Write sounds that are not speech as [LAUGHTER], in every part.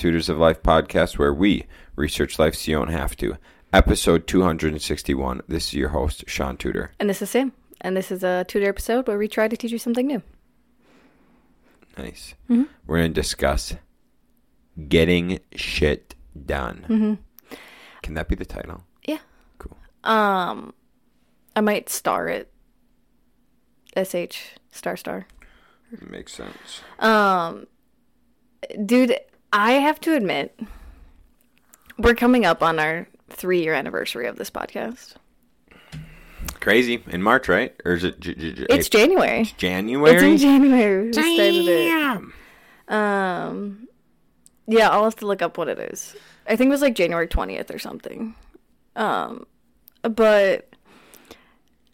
Tutors of Life podcast, where we research life so you don't have to. Episode 261. This is your host, Shaun Tudor. And this is Sam. And this is a tutor episode where we try to teach you something new. Nice. Mm-hmm. We're going to discuss getting shit done. Mm-hmm. Can that be the title? Yeah. Cool. Um, I might star it. SH star star. Makes sense. Um, dude, I have to admit, we're coming up on our three year anniversary of this podcast. Crazy. In March, right? Or is it j- j- j- It's January. It's January? It's in January. Damn. Um, yeah, I'll have to look up what it is. I think it was like January twentieth or something. Um, but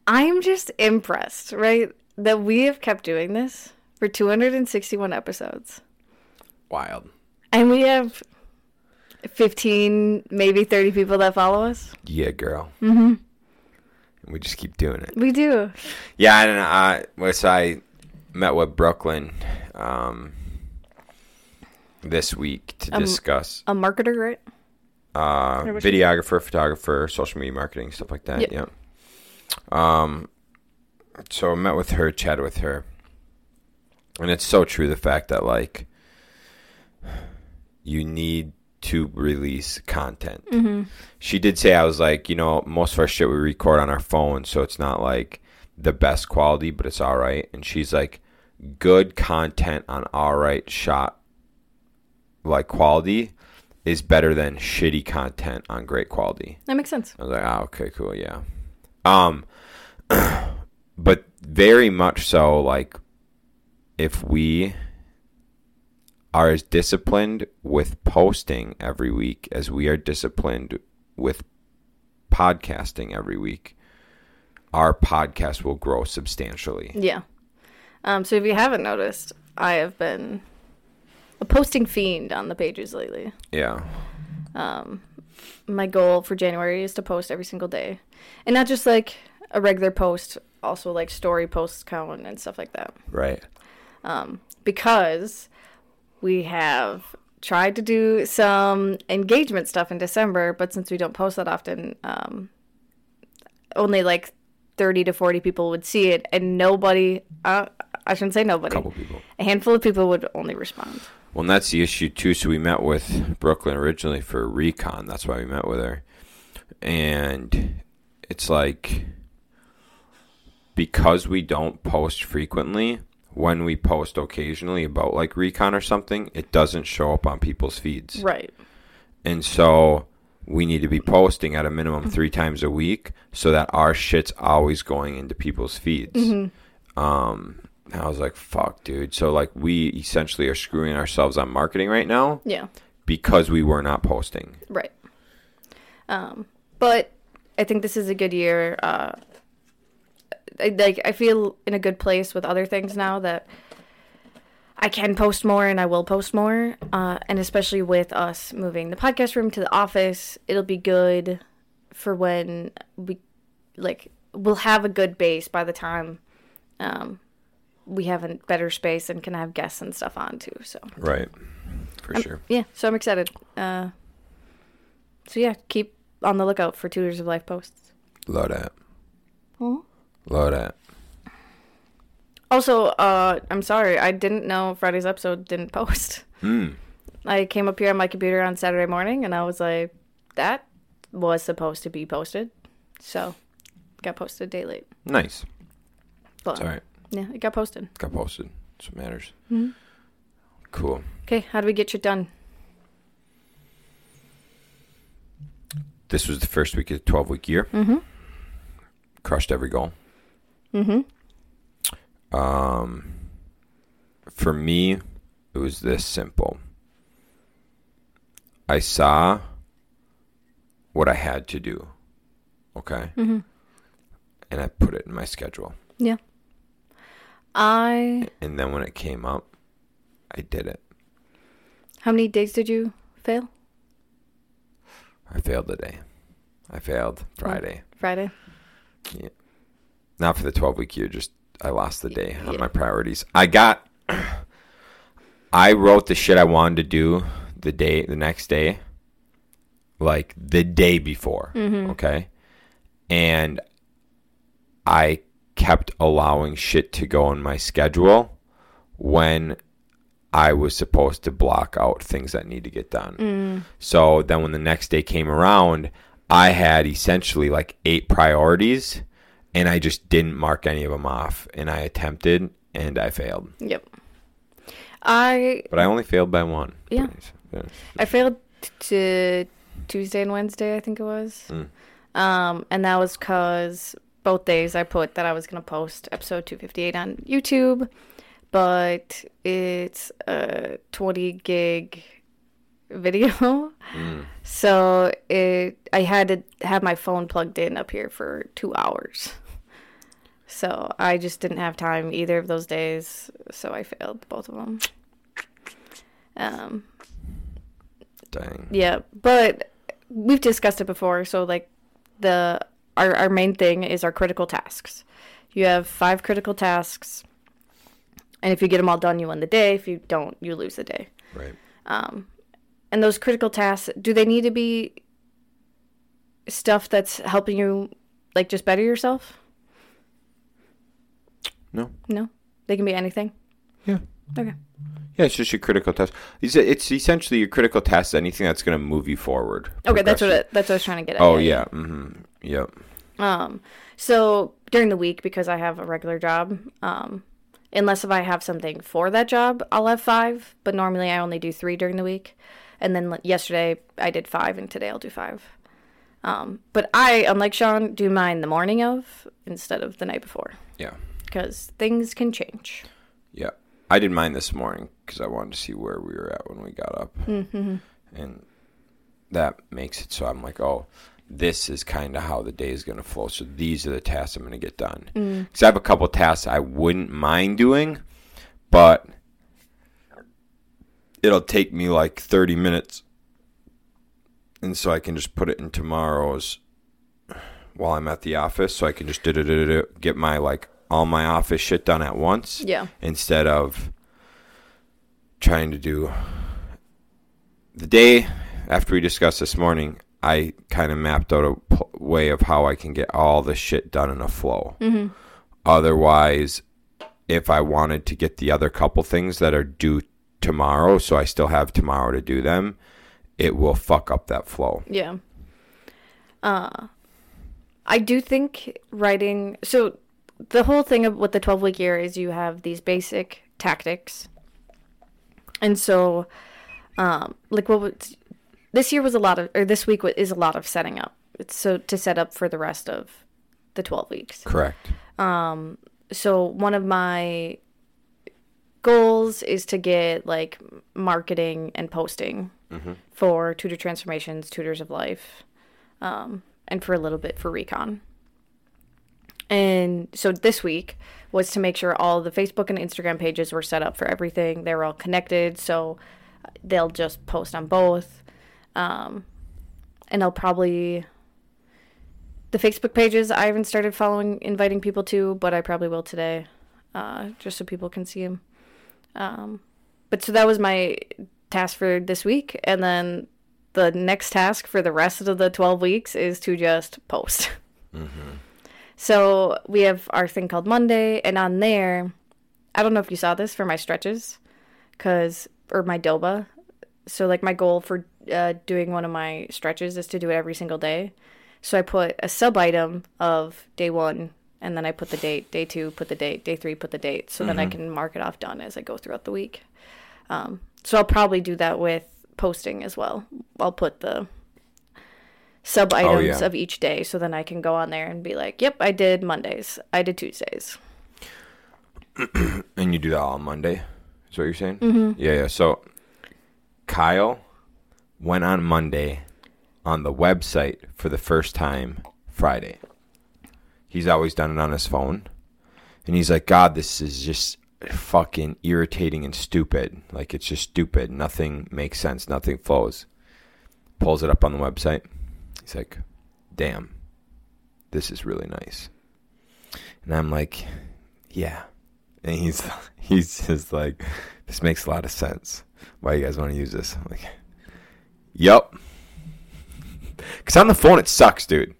I'm just impressed, right, that we have kept doing this for 261 episodes, Wild. And we have 15, maybe 30 people that follow us. Yeah, girl. Mm-hmm. And we just keep doing it. We do. Yeah, I don't know. I was I met with Brooklyn um, this week to Um, discuss A marketer, right? uh, or what she- videographer, photographer, social media marketing, stuff like that. Yep. Yeah. Um. So I met with her, chatted with her, and it's so true the fact that like you need to release content. Mm-hmm. She did say I was like, you know, most of our shit we record on our phone, so it's not like the best quality, but it's all right. And she's like, good content on all right shot like quality is better than shitty content on great quality. That makes sense. I was like, oh, okay, cool, yeah. Um, [CLEARS THROAT] but very much so, like, if we are as disciplined with posting every week as we are disciplined with podcasting every week, our podcast will grow substantially. Yeah. Um, so if you haven't noticed, I have been a posting fiend on the pages lately. Yeah. Um, my goal for January is to post every single day. And not just like a regular post, also like story posts count and stuff like that. Right. Um, Because we have tried to do some engagement stuff in December, but since we don't post that often, um, only like 30 to 40 people would see it, and nobody, uh, I shouldn't say nobody, couple people. a handful of people would only respond. Well, and that's the issue too. So we met with Brooklyn originally for recon. That's why we met with her, and it's like because we don't post frequently. When we post occasionally about like recon or something, it doesn't show up on people's feeds, Right. and so we need to be posting at a minimum three times a week so that our shit's always going into people's feeds. Um, and I was like, "Fuck, dude!" So like, we essentially are screwing ourselves on marketing right now Yeah. because we were not posting. Right. Um, but I think this is a good year. Uh, I, like I feel in a good place with other things now that I can post more and I will post more. Uh, and especially with us moving the podcast room to the office, it'll be good for when we like we'll have a good base by the time um, we have a better space and can have guests and stuff on too. So Right. For sure. yeah, so I'm excited. Uh, so yeah, keep on the lookout for Tutors of Life posts. Love that. Hmm? Love that. Also, uh, I'm sorry, I didn't know Friday's episode didn't post. Hmm. [LAUGHS] I came up here on my computer on Saturday morning and I was like, that was supposed to be posted. So, got posted day late. Nice. But It's all right. yeah, it got posted. Got posted. That's what matters. Mhm. Cool. Okay, how do we get you done? This was the first week of the 12 week year. Mm-hmm. Crushed every goal. Mm-hmm. Um, for me, it was this simple. I saw what I had to do. Okay. Mm-hmm. And I put it in my schedule. Yeah. I. And then when it came up, I did it. How many days did you fail? I failed today. I failed Friday. Friday. Not for the 12 week year, just I lost the day on Yeah. my priorities. I got, [CLEARS THROAT] I wrote the shit I wanted to do the day, the next day, like the day before. Mm-hmm. Okay. And I kept allowing shit to go in my schedule when I was supposed to block out things that need to get done. Mm. So then when the next day came around, I had essentially like eight priorities and I just didn't mark any of them off. And I attempted and I failed. Yep. I But I only failed by one. Yeah. I failed to Tuesday and Wednesday, I think it was. Um, and that was because both days I put that I was going to post episode 258 on YouTube, but it's a 20 gig video. So it I had to have my phone plugged in up here for two hours. So I just didn't have time either of those days. So I failed both of them. Um, Dang. yeah, but we've discussed it before. So like the our our main thing is our critical tasks. You have five critical tasks, and if you get them all done, you win the day. If you don't, you lose the day. Right. And those critical tasks, do they need to be stuff that's helping you like just better yourself? No. No, they can be anything. Yeah. Okay. Yeah, it's just your critical test. It's, essentially your critical test. Anything that's going to move you forward. Okay, that's what it, that's what I was trying to get at. Oh yeah. Mm-hmm. Yep. Um, so during the week, because I have a regular job, um, unless if I have something for that job, I'll have five. But normally I only do three during the week. And then yesterday I did five, and today I'll do five. Um, but I, unlike Shaun, do mine the morning of instead of the night before Yeah. because things can change. Yeah. I did mine this morning because I wanted to see where we were at when we got up, Mm-hmm. and that makes it so I'm like, oh, this is kind of how the day is going to flow. So these are the tasks I'm going to get done. Because I have a couple tasks I wouldn't mind doing, but it'll take me like 30 minutes, and so I can just put it in tomorrow's while I'm at the office, so I can just do get my like all my office shit done at once Yeah. instead of trying to do the day. After we discussed this morning i kind of mapped out a p- way of how i can get all the shit done in a flow. Mm-hmm. Otherwise if i wanted to get the other couple things that are due tomorrow so i still have tomorrow to do them it will fuck up that flow Yeah. Uh, I do think writing. So, the whole thing of with the 12 week year is you have these basic tactics. And so, um, like, what was. This year was a lot of. Or this week is a lot of setting up. It's so to set up for the rest of the 12 weeks. correct Um, So, one of my goals is to get like marketing and posting for tutor transformations tutors of life um, and for a little bit for recon. And so this week was to make sure all the facebook and instagram pages were set up for everything. They were all connected so they'll just post on both. Um, and i'll probably the facebook pages i haven't started following inviting people to but i probably will today uh, just so people can see them um, but so that was my task for this week. And then the next task for the rest of the 12 weeks is to just post. [LAUGHS] So we have our thing called monday. And on there i don't know if you saw this for my stretches because or my doba so like my goal for uh, doing one of my stretches is to do it every single day. So i put a sub item of day one and then i put the date day two put the date day three put the date so then i can mark it off done as i go throughout the week um, so i'll probably do that with posting as well i'll put the sub items yeah. of each day so then i can go on there and be like yep i did mondays i did tuesdays [CLEARS THROAT] And you do that on Monday? Is what you're saying? Mm-hmm. Yeah, yeah. So Kyle went on Monday on the website for the first time Friday. He's always done it on his phone. And he's like, God, this is just fucking irritating and stupid. Like, it's just stupid. Nothing makes sense. Nothing flows. Pulls it up on the website. He's like, damn, this is really nice. And I'm like, yeah. And he's [LAUGHS] he's just like, this makes a lot of sense. Why you guys want to use this? I'm like, Yep. Because [LAUGHS] on the phone, it sucks, dude.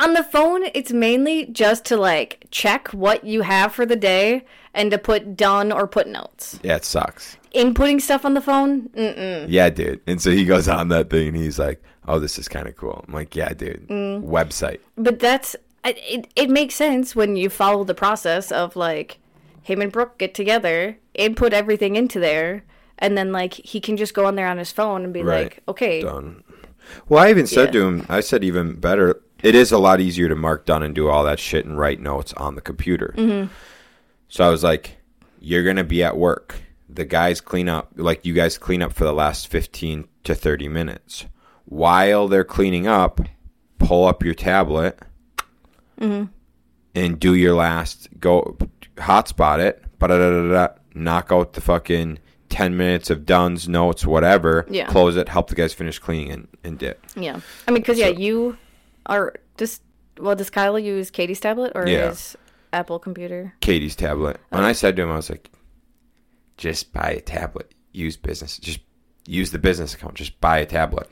On the phone, it's mainly just to like check what you have for the day and to put done or put notes. Yeah, it sucks. Inputting stuff on the phone, mm-mm. Yeah, dude. And so he goes on that thing and he's like, oh, this is kind of cool. I'm like, yeah, dude. Mm. Website. but that's it, it. It makes sense when you follow the process of like him and Brooke get together, input everything into there, and then like he can just go on there on his phone and be Right. like, okay, Done. Well, I even said Yeah. to him, I said even better, it is a lot easier to mark done and do all that shit and write notes on the computer. Mm-hmm. So I was like, you're going to be at work. The guys clean up, like you guys clean up for the last 15 to 30 minutes. While they're cleaning up, pull up your tablet and do your last, go hotspot it, ba-da-da-da-da, knock out the fucking 10 minutes of duns, notes, whatever, Yeah. close it, help the guys finish cleaning and, and dip. yeah. I mean, because yeah, you are just well. Does Kyle use Katie's tablet or Yeah. his Apple computer? Katie's tablet. When I said to him, I was like, just buy a tablet. Use business. Just use the business account. Just buy a tablet.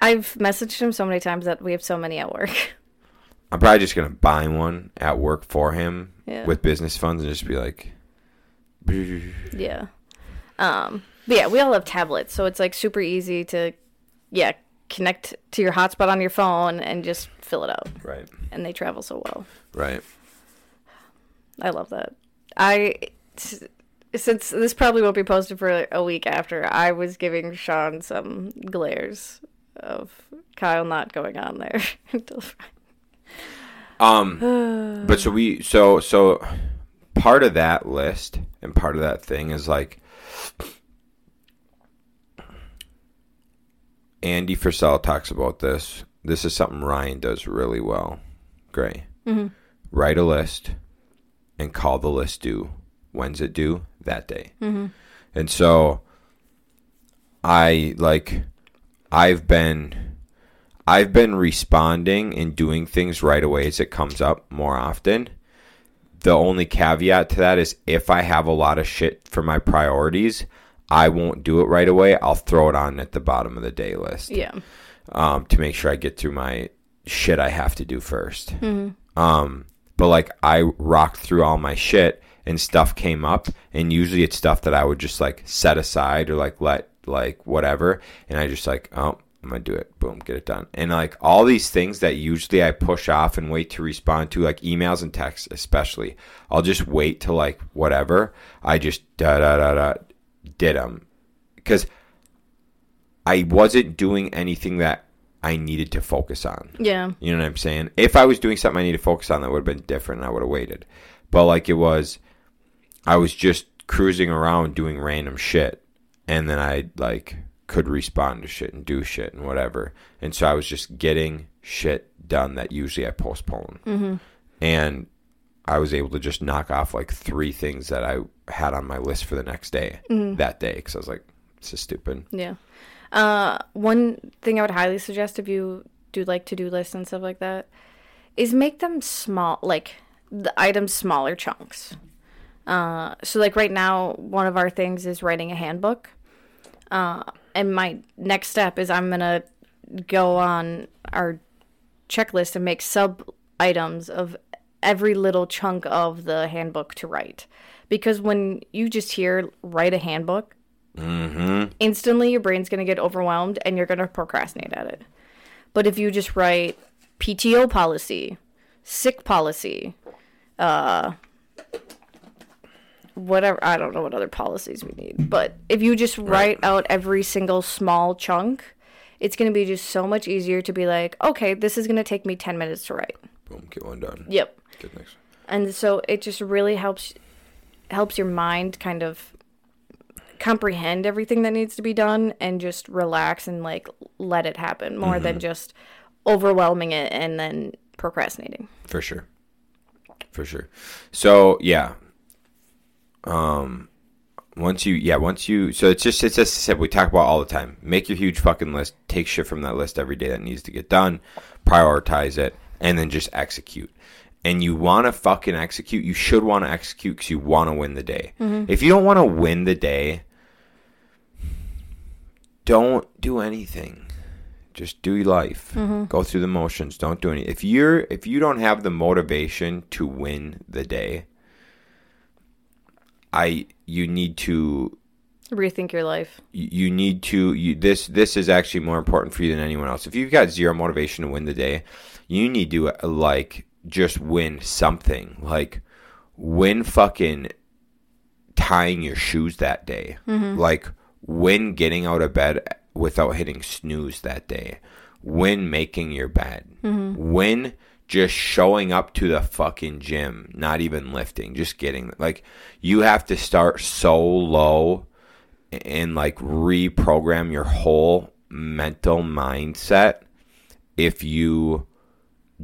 I've messaged him so many times that we have so many at work. [LAUGHS] I'm probably just going to buy one at work for him Yeah. with business funds and just be like, Yeah. Um, but yeah, we all have tablets, so it's like super easy to, yeah, connect to your hotspot on your phone and just fill it out. right, And they travel so well. right. I love that. I, since this probably won't be posted for a week after, I was giving Shaun some glares of Kyle not going on there [LAUGHS] until Um, [SIGHS] but so we, so, so part of that list and part of that thing is like, Andy Frisella talks about this. This is something Ryan does really well. Gray. Mm-hmm. Write a list and call the list due. When's it due? That day. Mm-hmm. And so I like I've been I've been responding and doing things right away as it comes up more often. The only caveat to that is if I have a lot of shit for my priorities, I won't do it right away. I'll throw it on at the bottom of the day list yeah, um, to make sure I get through my shit I have to do 1st Um, but like I rocked through all my shit and stuff came up, and usually it's stuff that I would just like set aside or like let like whatever, and I just like oh. I'm gonna do it. Boom, get it done. And like all these things that usually I push off and wait to respond to, like emails and texts, especially. I'll just wait till like whatever. I just da da da da did them because I wasn't doing anything that I needed to focus on. yeah, You know what I'm saying? If I was doing something I needed to focus on, that would have been different and I would have waited. But like it was, I was just cruising around doing random shit. And then I like could respond to shit and do shit and whatever. And so I was just getting shit done that usually I postpone. Mm-hmm. And I was able to just knock off like three things that I had on my list for the next day that day. Cause I was like, this is stupid. yeah. Uh, one thing I would highly suggest if you do like to do lists and stuff like that is make them small, like the items smaller chunks. Uh, so like right now, one of our things is writing a handbook. Uh, and my next step is I'm gonna go on our checklist and make sub items of every little chunk of the handbook to write. Because when you just hear write a handbook, instantly your brain's going to get overwhelmed and you're going to procrastinate at it. But if you just write PTO policy, sick policy, uh, whatever, I don't know what other policies we need, but if you just write out every single small chunk, it's going to be just so much easier to be like, okay, this is going to take me 10 minutes to write. Boom, get one done. Yep. And so it just really helps helps your mind kind of comprehend everything that needs to be done and just relax and like let it happen more than just overwhelming it and then procrastinating. For sure. For sure. So yeah. Um once you yeah, once you so it's just it's just I said we talk about all the time. Make your huge fucking list, take shit from that list every day that needs to get done, prioritize it, and then just execute. And you want to fucking execute, you should want to execute because you want to win the day. If you don't want to win the day, don't do anything. Just do your life. Mm-hmm. Go through the motions. Don't do any. If you're if you don't have the motivation to win the day, I you need to Rethink your life. you you need to you, this this is actually more important for you than anyone else if you've got zero motivation to win the day you need to uh, like just win something. Like win fucking tying your shoes that day. Mm-hmm. Like win getting out of bed without hitting snooze that day. Win making your bed. Mm-hmm. Win just showing up to the fucking gym not even lifting just getting like you have to start so low and like reprogram your whole mental mindset if you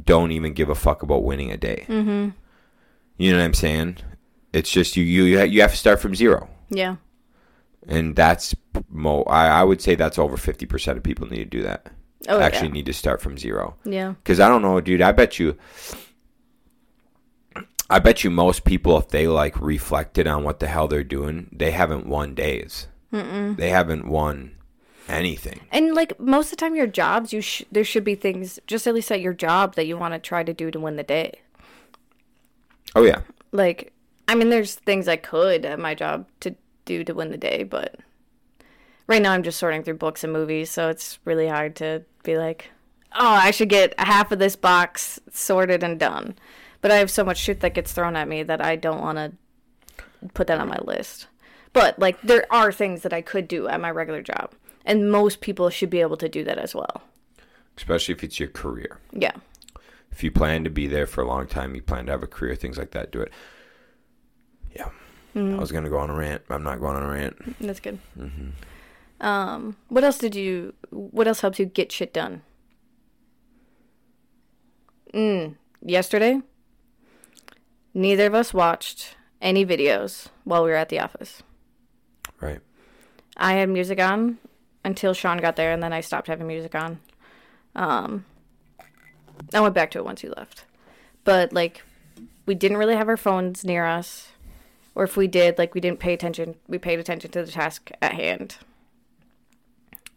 don't even give a fuck about winning a day. Mm-hmm. You know what I'm saying? It's just you you you have to start from zero, Yeah. and that's mo. I, I would say that's over fifty percent of people need to do that. Oh, Actually, yeah. need to start from zero. Yeah. Because I don't know, dude. I bet you. I bet you most people, if they like reflected on what the hell they're doing, they haven't won days. Mm-mm. They haven't won anything. And like most of the time, your jobs, you sh- there should be things just at least at your job that you want to try to do to win the day. Oh yeah, Like, I mean, there's things I could at my job to do to win the day, but right now I'm just sorting through books and movies, so it's really hard to be like, oh, I should get half of this box sorted and done. But I have so much shit that gets thrown at me that I don't want to put that on my list. But like, there are things that I could do at my regular job, and most people should be able to do that as well. especially if it's your career. Yeah. If you plan to be there for a long time, you plan to have a career, things like that. Do it. Yeah. I was gonna go on a rant. I'm not going on a rant. That's good. Um, what else did you? What else helps you get shit done? Mm, yesterday, neither of us watched any videos while we were at the office. Right. I had music on until Shaun got there, and then I stopped having music on. Um, I went back to it once he left, but like, we didn't really have our phones near us, or if we did, like, we didn't pay attention. We paid attention to the task at hand.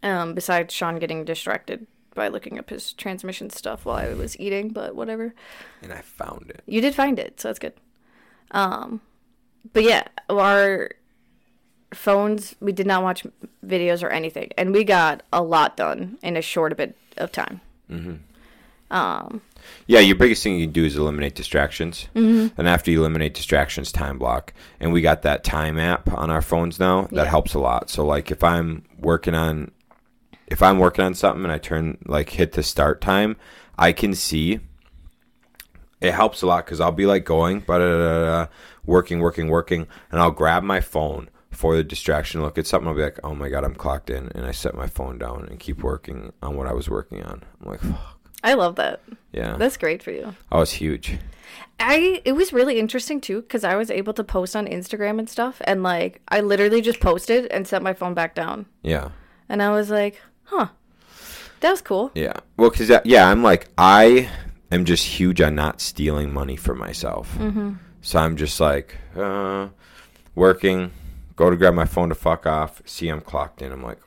Um, besides Shaun getting distracted by looking up his transmission stuff while I was eating, but whatever. And I found it. You did find it, so that's good. Um, but yeah, our phones, we did not watch videos or anything, and we got a lot done in a short bit of time. Yeah, your biggest thing you can do is eliminate distractions. Mm-hmm. And after you eliminate distractions, time block. And we got that time app on our phones now. That Yeah. helps a lot. So like if I'm working on if I'm working on something and I turn like hit the start time, I can see it helps a lot because I'll be like going, but working, working, working, and I'll grab my phone for the distraction. Look at something. I'll be like, oh my god, I'm clocked in, and I set my phone down and keep working on what I was working on. I'm like, fuck, I love that. yeah, That's great for you. that was huge. I it was really interesting too because I was able to post on Instagram and stuff, and like I literally just posted and set my phone back down, Yeah. and I was like, huh, that was cool. Yeah. Well, because yeah, I'm like I am just huge on not stealing money for myself. Mm-hmm. So I'm just like uh, working, go to grab my phone to fuck off. See, I'm clocked in. I'm like,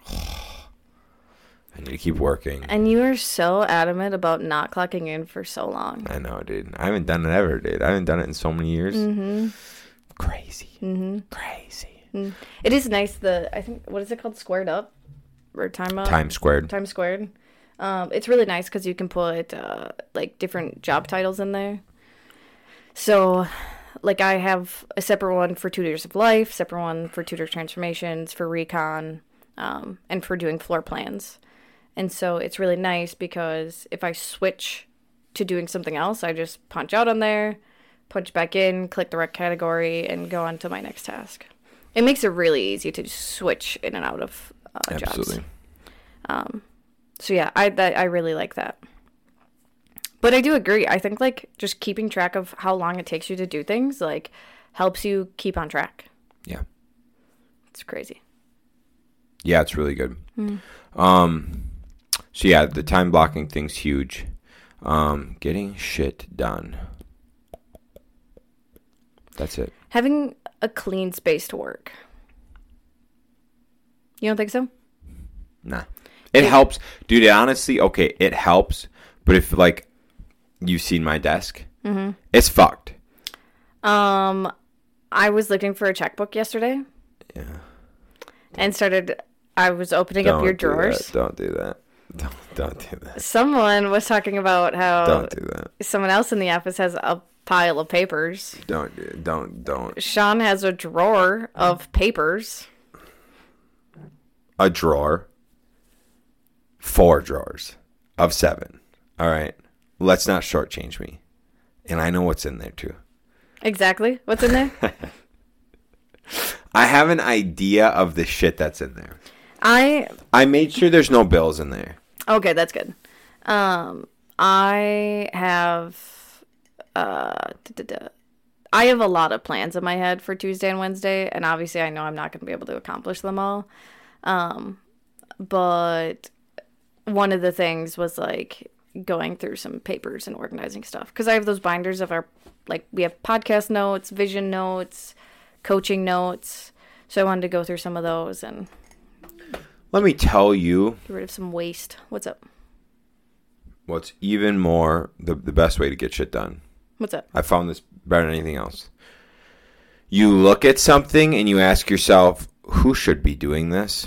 I need to keep working. And you were so adamant about not clocking in for so long. I know, dude. I haven't done it ever, dude. I haven't done it in so many years. Mm-hmm. Crazy. Mm-hmm. Crazy. It is nice. The I think what is it called? Squared up or time up? Time squared. Time squared. Um, it's really nice because you can put uh, like different job titles in there. So, like I have a separate one for tutors of life, separate one for tutor transformations, for recon, um, and for doing floor plans. And so it's really nice because if I switch to doing something else, I just punch out on there, punch back in, click the right category, and go on to my next task. It makes it really easy to just switch in and out of uh, jobs. Absolutely. So yeah, I that, I really like that. But I do agree. I think like just keeping track of how long it takes you to do things like helps you keep on track. Yeah. It's crazy. Yeah, it's really good. Um, so yeah, the time blocking thing's huge. Um, getting shit done. That's it. Having a clean space to work. You don't think so? Nah. It helps, dude. It honestly, okay, it helps. But if like you've seen my desk, Mm-hmm. it's fucked. Um, I was looking for a checkbook yesterday Yeah. and started. I was opening up your do that. drawers. Don't do that. [LAUGHS] Don't don't do that. Someone was talking about how Don't do that. someone else in the office has a pile of papers. Don't don't don't. Shaun has a drawer of papers. A drawer. Four drawers of seven. All right. Let's not shortchange me. And I know what's in there too. Exactly. What's in there? [LAUGHS] I have an idea of the shit that's in there. I I made sure there's no bills in there. okay, that's good. Um, I have uh, da, da, da. I have a lot of plans in my head for Tuesday and Wednesday, and obviously, I know I'm not going to be able to accomplish them all. Um, but one of the things was like going through some papers and organizing stuff because I have those binders of our like we have podcast notes, vision notes, coaching notes. So I wanted to go through some of those and Let me tell you get rid of some waste. What's up? what's even more the, the best way to get shit done. What's up? I found this better than anything else. You look at something and you ask yourself, who should be doing this?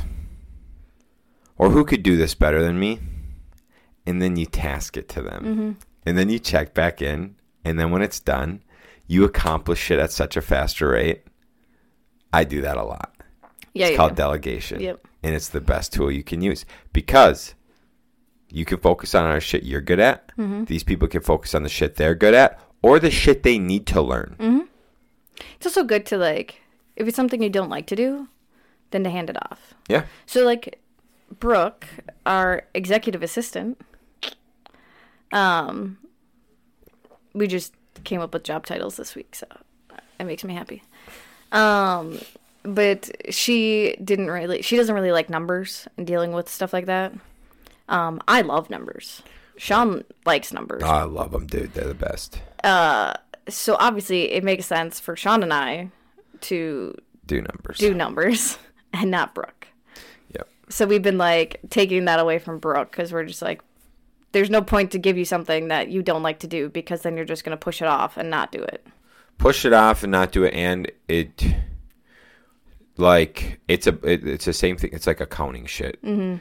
Or who could do this better than me? And then you task it to them. And then you check back in. And then when it's done, you accomplish it at such a faster rate. I do that a lot. Yeah, It's called do. delegation. Yep. And it's the best tool you can use because you can focus on our shit you're good at. Mm-hmm. These people can focus on the shit they're good at or the shit they need to learn. Mm-hmm. It's also good to like if it's something you don't like to do, then to hand it off. Yeah. So like Brooke, our executive assistant, um we just came up with job titles this week, so it makes me happy. Um but she didn't really she doesn't really like numbers and dealing with stuff like that. Um I love numbers. Shaun likes numbers. I love them, dude. They're the best. Uh, so obviously it makes sense for Shaun and I to Do numbers. do numbers [LAUGHS] and not Brooke. Yep. So we've been like taking that away from Brooke because we're just like, there's no point to give you something that you don't like to do because then you're just gonna push it off and not do it. Push it off and not do it. And it, like, it's a it, it's the same thing. It's like accounting shit. Mm-hmm.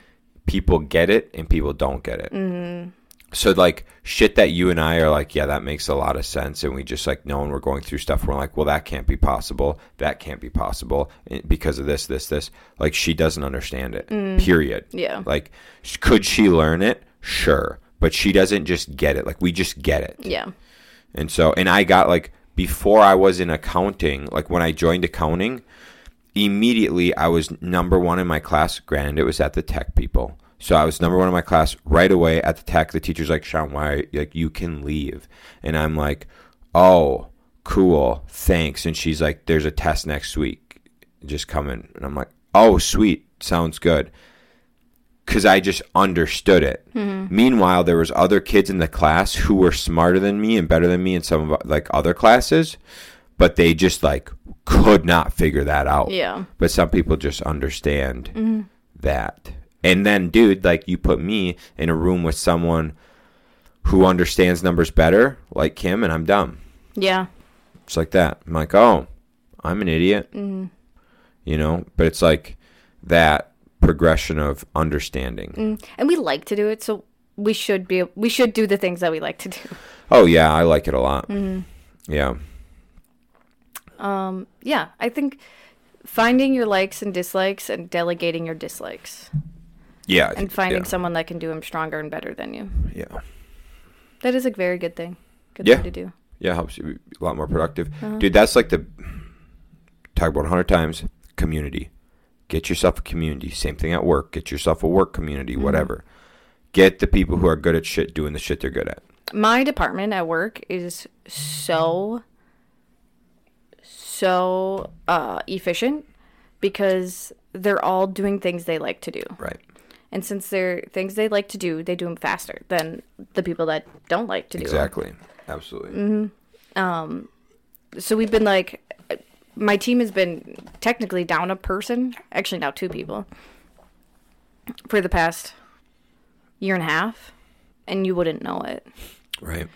People get it and people don't get it. Mm-hmm. So like shit that you and I are like, yeah, that makes a lot of sense, and we just like know when we're going through stuff, we're like, well, that can't be possible. That can't be possible eh, because of this, this, this. Like she doesn't understand it. Period. Yeah. Like, could she learn it? Sure, but she doesn't just get it. Like we just get it. Yeah. And so, and I got like, before I was in accounting, like when I joined accounting, immediately I was number one in my class. Granted, it was at the tech people. So I was number one in my class right away at the tech. The teacher's like, Shaun, why? Like, you can leave. And I'm like, oh, cool. Thanks. And she's like, there's a test next week. Just come in. And I'm like, oh, sweet. Sounds good because I just understood it. Mm-hmm. Meanwhile, there was other kids in the class who were smarter than me and better than me in some of like other classes, but they just like could not figure that out. Yeah. But some people just understand mm-hmm. that. And then, dude, like you put me in a room with someone who understands numbers better, like Kim, and I'm dumb. Yeah. It's like that. I'm like, oh, I'm an idiot. Mm-hmm. You know, but it's like that progression of understanding. And we like to do it, so we should be we should do the things that we like to do. Oh yeah, I like it a lot. Yeah, Um yeah, I think finding your likes and dislikes and delegating your dislikes yeah, and think- finding yeah. someone that can do them stronger and better than you. Yeah, That is a very good thing. Good Yeah. thing to do. yeah, helps you be a lot more productive, Uh-huh. dude. That's like the talk about a hundred times. Community, get yourself a community. Same thing at work. Get yourself a work community. Mm-hmm. Whatever. Get the people who are good at shit doing the shit they're good at. my department at work is so so uh, efficient because they're all doing things they like to do Right. and since they're things they like to do they do them faster than the people that don't like to do. Exactly. Absolutely. Mm-hmm. Um, so we've been like my team has been technically down a person actually now two people for the past year and a half, and you wouldn't know it. Right.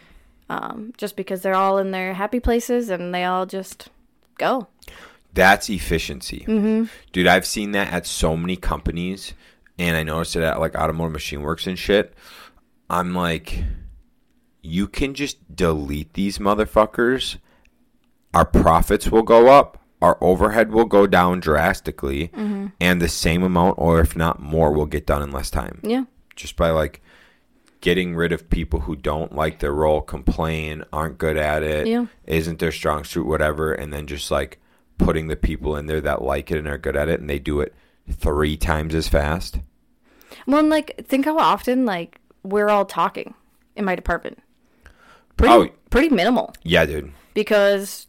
Um, just because they're all in their happy places and they all just go. That's efficiency. Mm-hmm. Dude, I've seen that at so many companies, and I noticed it at like Automotive Machine Works and shit. I'm like, you can just delete these motherfuckers. Our profits will go up, our overhead will go down drastically, mm-hmm. and the same amount, or if not more, will get done in less time. Yeah. Just by like getting rid of people who don't like their role, complain, aren't good at it, Yeah. not their strong suit, whatever, and then just like putting the people in there that like it and are good at it, and they do it three times as fast. Well, and like, think how often like we're all talking in my department. Pretty, Oh. pretty minimal Yeah, dude. because,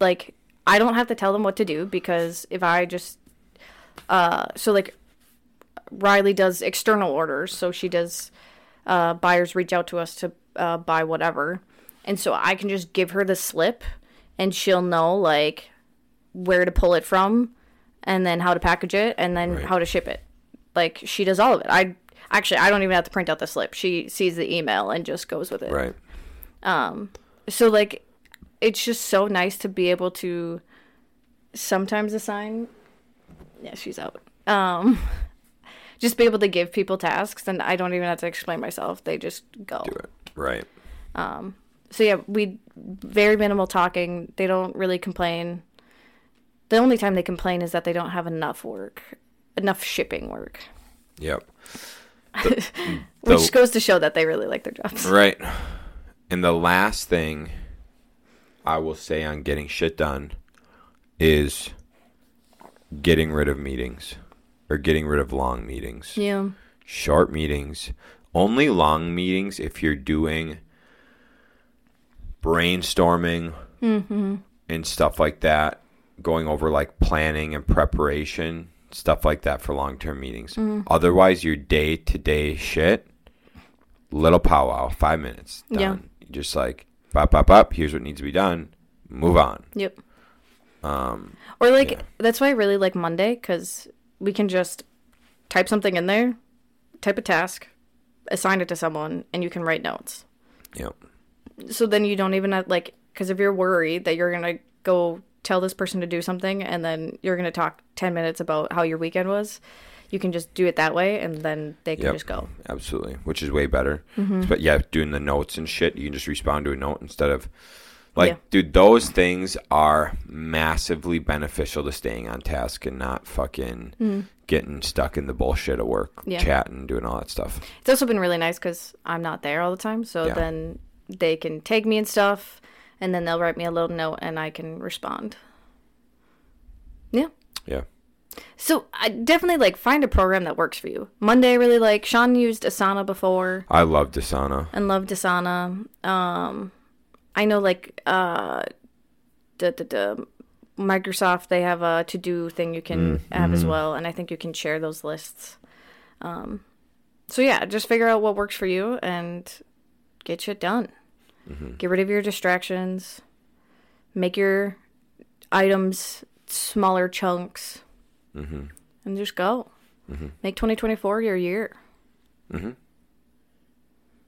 like, I don't have to tell them what to do because if I just, uh, so like, Riley does external orders, so she does. Uh, buyers reach out to us to uh, buy whatever, and so I can just give her the slip, and she'll know like where to pull it from, and then how to package it, and then Right. how to ship it. Like she does all of it. I actually I don't even have to print out the slip. She sees the email and just goes with it. Right. Um So like it's just so nice to be able to sometimes assign Yeah, she's out. Um [LAUGHS] just be able to give people tasks and I don't even have to explain myself. They just go. Do it. Right. So yeah, we very minimal talking. They don't really complain. The only time they complain is that they don't have enough work, enough shipping work, Yep. [LAUGHS] which The- goes to show that they really like their jobs. Right. And the last thing I will say on getting shit done is getting rid of meetings or getting rid of long meetings. Yeah. Short meetings. Only long meetings if you're doing brainstorming and stuff like that, going over like planning and preparation, stuff like that for long term meetings. Mm-hmm. Otherwise, your day to day shit, little powwow, five minutes, done. Yeah. Just like, pop, pop, up, here's what needs to be done, move on. Yep. Um, Or like Yeah. that's why I really like Monday because we can just type something in there, type a task, assign it to someone, and you can write notes. yep. So then you don't even have like because if you're worried that you're gonna go tell this person to do something and then you're gonna talk ten minutes about how your weekend was, you can just do it that way and then they can Yep. just go. Absolutely, which is way better. Mm-hmm. But yeah, doing the notes and shit, you can just respond to a note instead of like, Yeah. dude, those things are massively beneficial to staying on task and not fucking getting stuck in the bullshit of work. Yeah. chatting, doing all that stuff. It's also been really nice because I'm not there all the time, so Yeah. then they can take me and stuff, and then they'll write me a little note and I can respond. Yeah. Yeah, So I definitely like find a program that works for you. Monday I really like. Shaun used Asana before I love Asana. and loved Asana. Um, I know like uh, the the, the Microsoft they have a to do thing you can have as well, and I think you can share those lists. Um, so yeah, just figure out what works for you and get shit done. Get rid of your distractions. Make your items smaller chunks, and just go. Make 2024 your year. Mhm.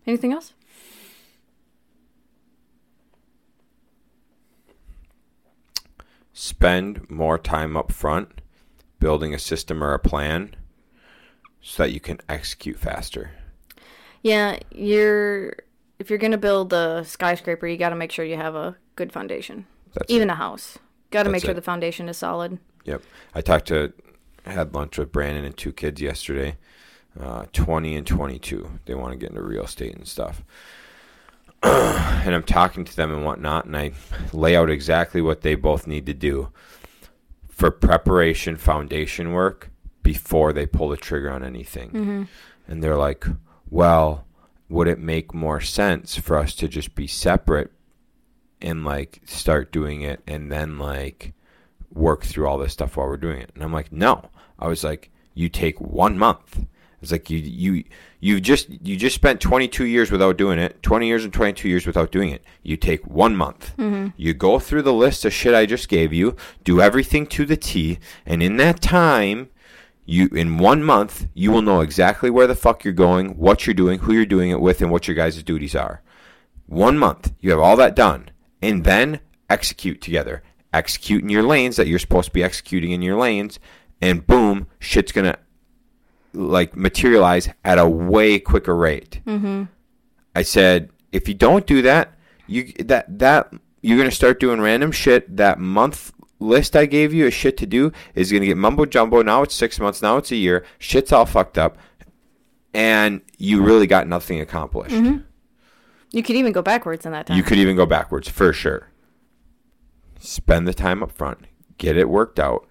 Anything else? Spend more time up front building a system or a plan so that you can execute faster. Yeah, you're if you're gonna build a skyscraper, you got to make sure you have a good foundation. That's Even a house, got to make sure it. the foundation is solid. Yep. I talked to, had lunch with Brandon and two kids yesterday, uh, 20 and 22. They want to get into real estate and stuff. [CLEARS THROAT] and I'm talking to them and whatnot, and I lay out exactly what they both need to do for preparation foundation work before they pull the trigger on anything. And they're like, well, would it make more sense for us to just be separate and like start doing it and then like work through all this stuff while we're doing it. And I'm like, no. I was like, you take one month. It's like you you you just you just spent 22 years without doing it. 20 years and 22 years without doing it. You take one month. Mm-hmm. You go through the list of shit I just gave you, do everything to the T, and in that time, You in one month, you will know exactly where the fuck you're going, what you're doing, who you're doing it with, and what your guys' duties are. One month, you have all that done, and then execute together. Execute in your lanes that you're supposed to be executing in your lanes, and boom, shit's gonna like materialize at a way quicker rate. Mm-hmm. I said, if you don't do that, you that that you're gonna start doing random shit. That month list I gave you of shit to do is gonna get mumbo jumbo. Now it's six months. Now it's a year. Shit's all fucked up, and you really got nothing accomplished. You could even go backwards in that time. You could even go backwards for sure. Spend the time up front, get it worked out,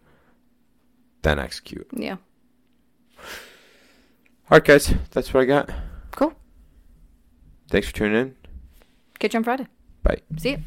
then execute. yeah. All right, guys, that's what I got. Cool. Thanks for tuning in. Catch you on Friday. Bye. See you.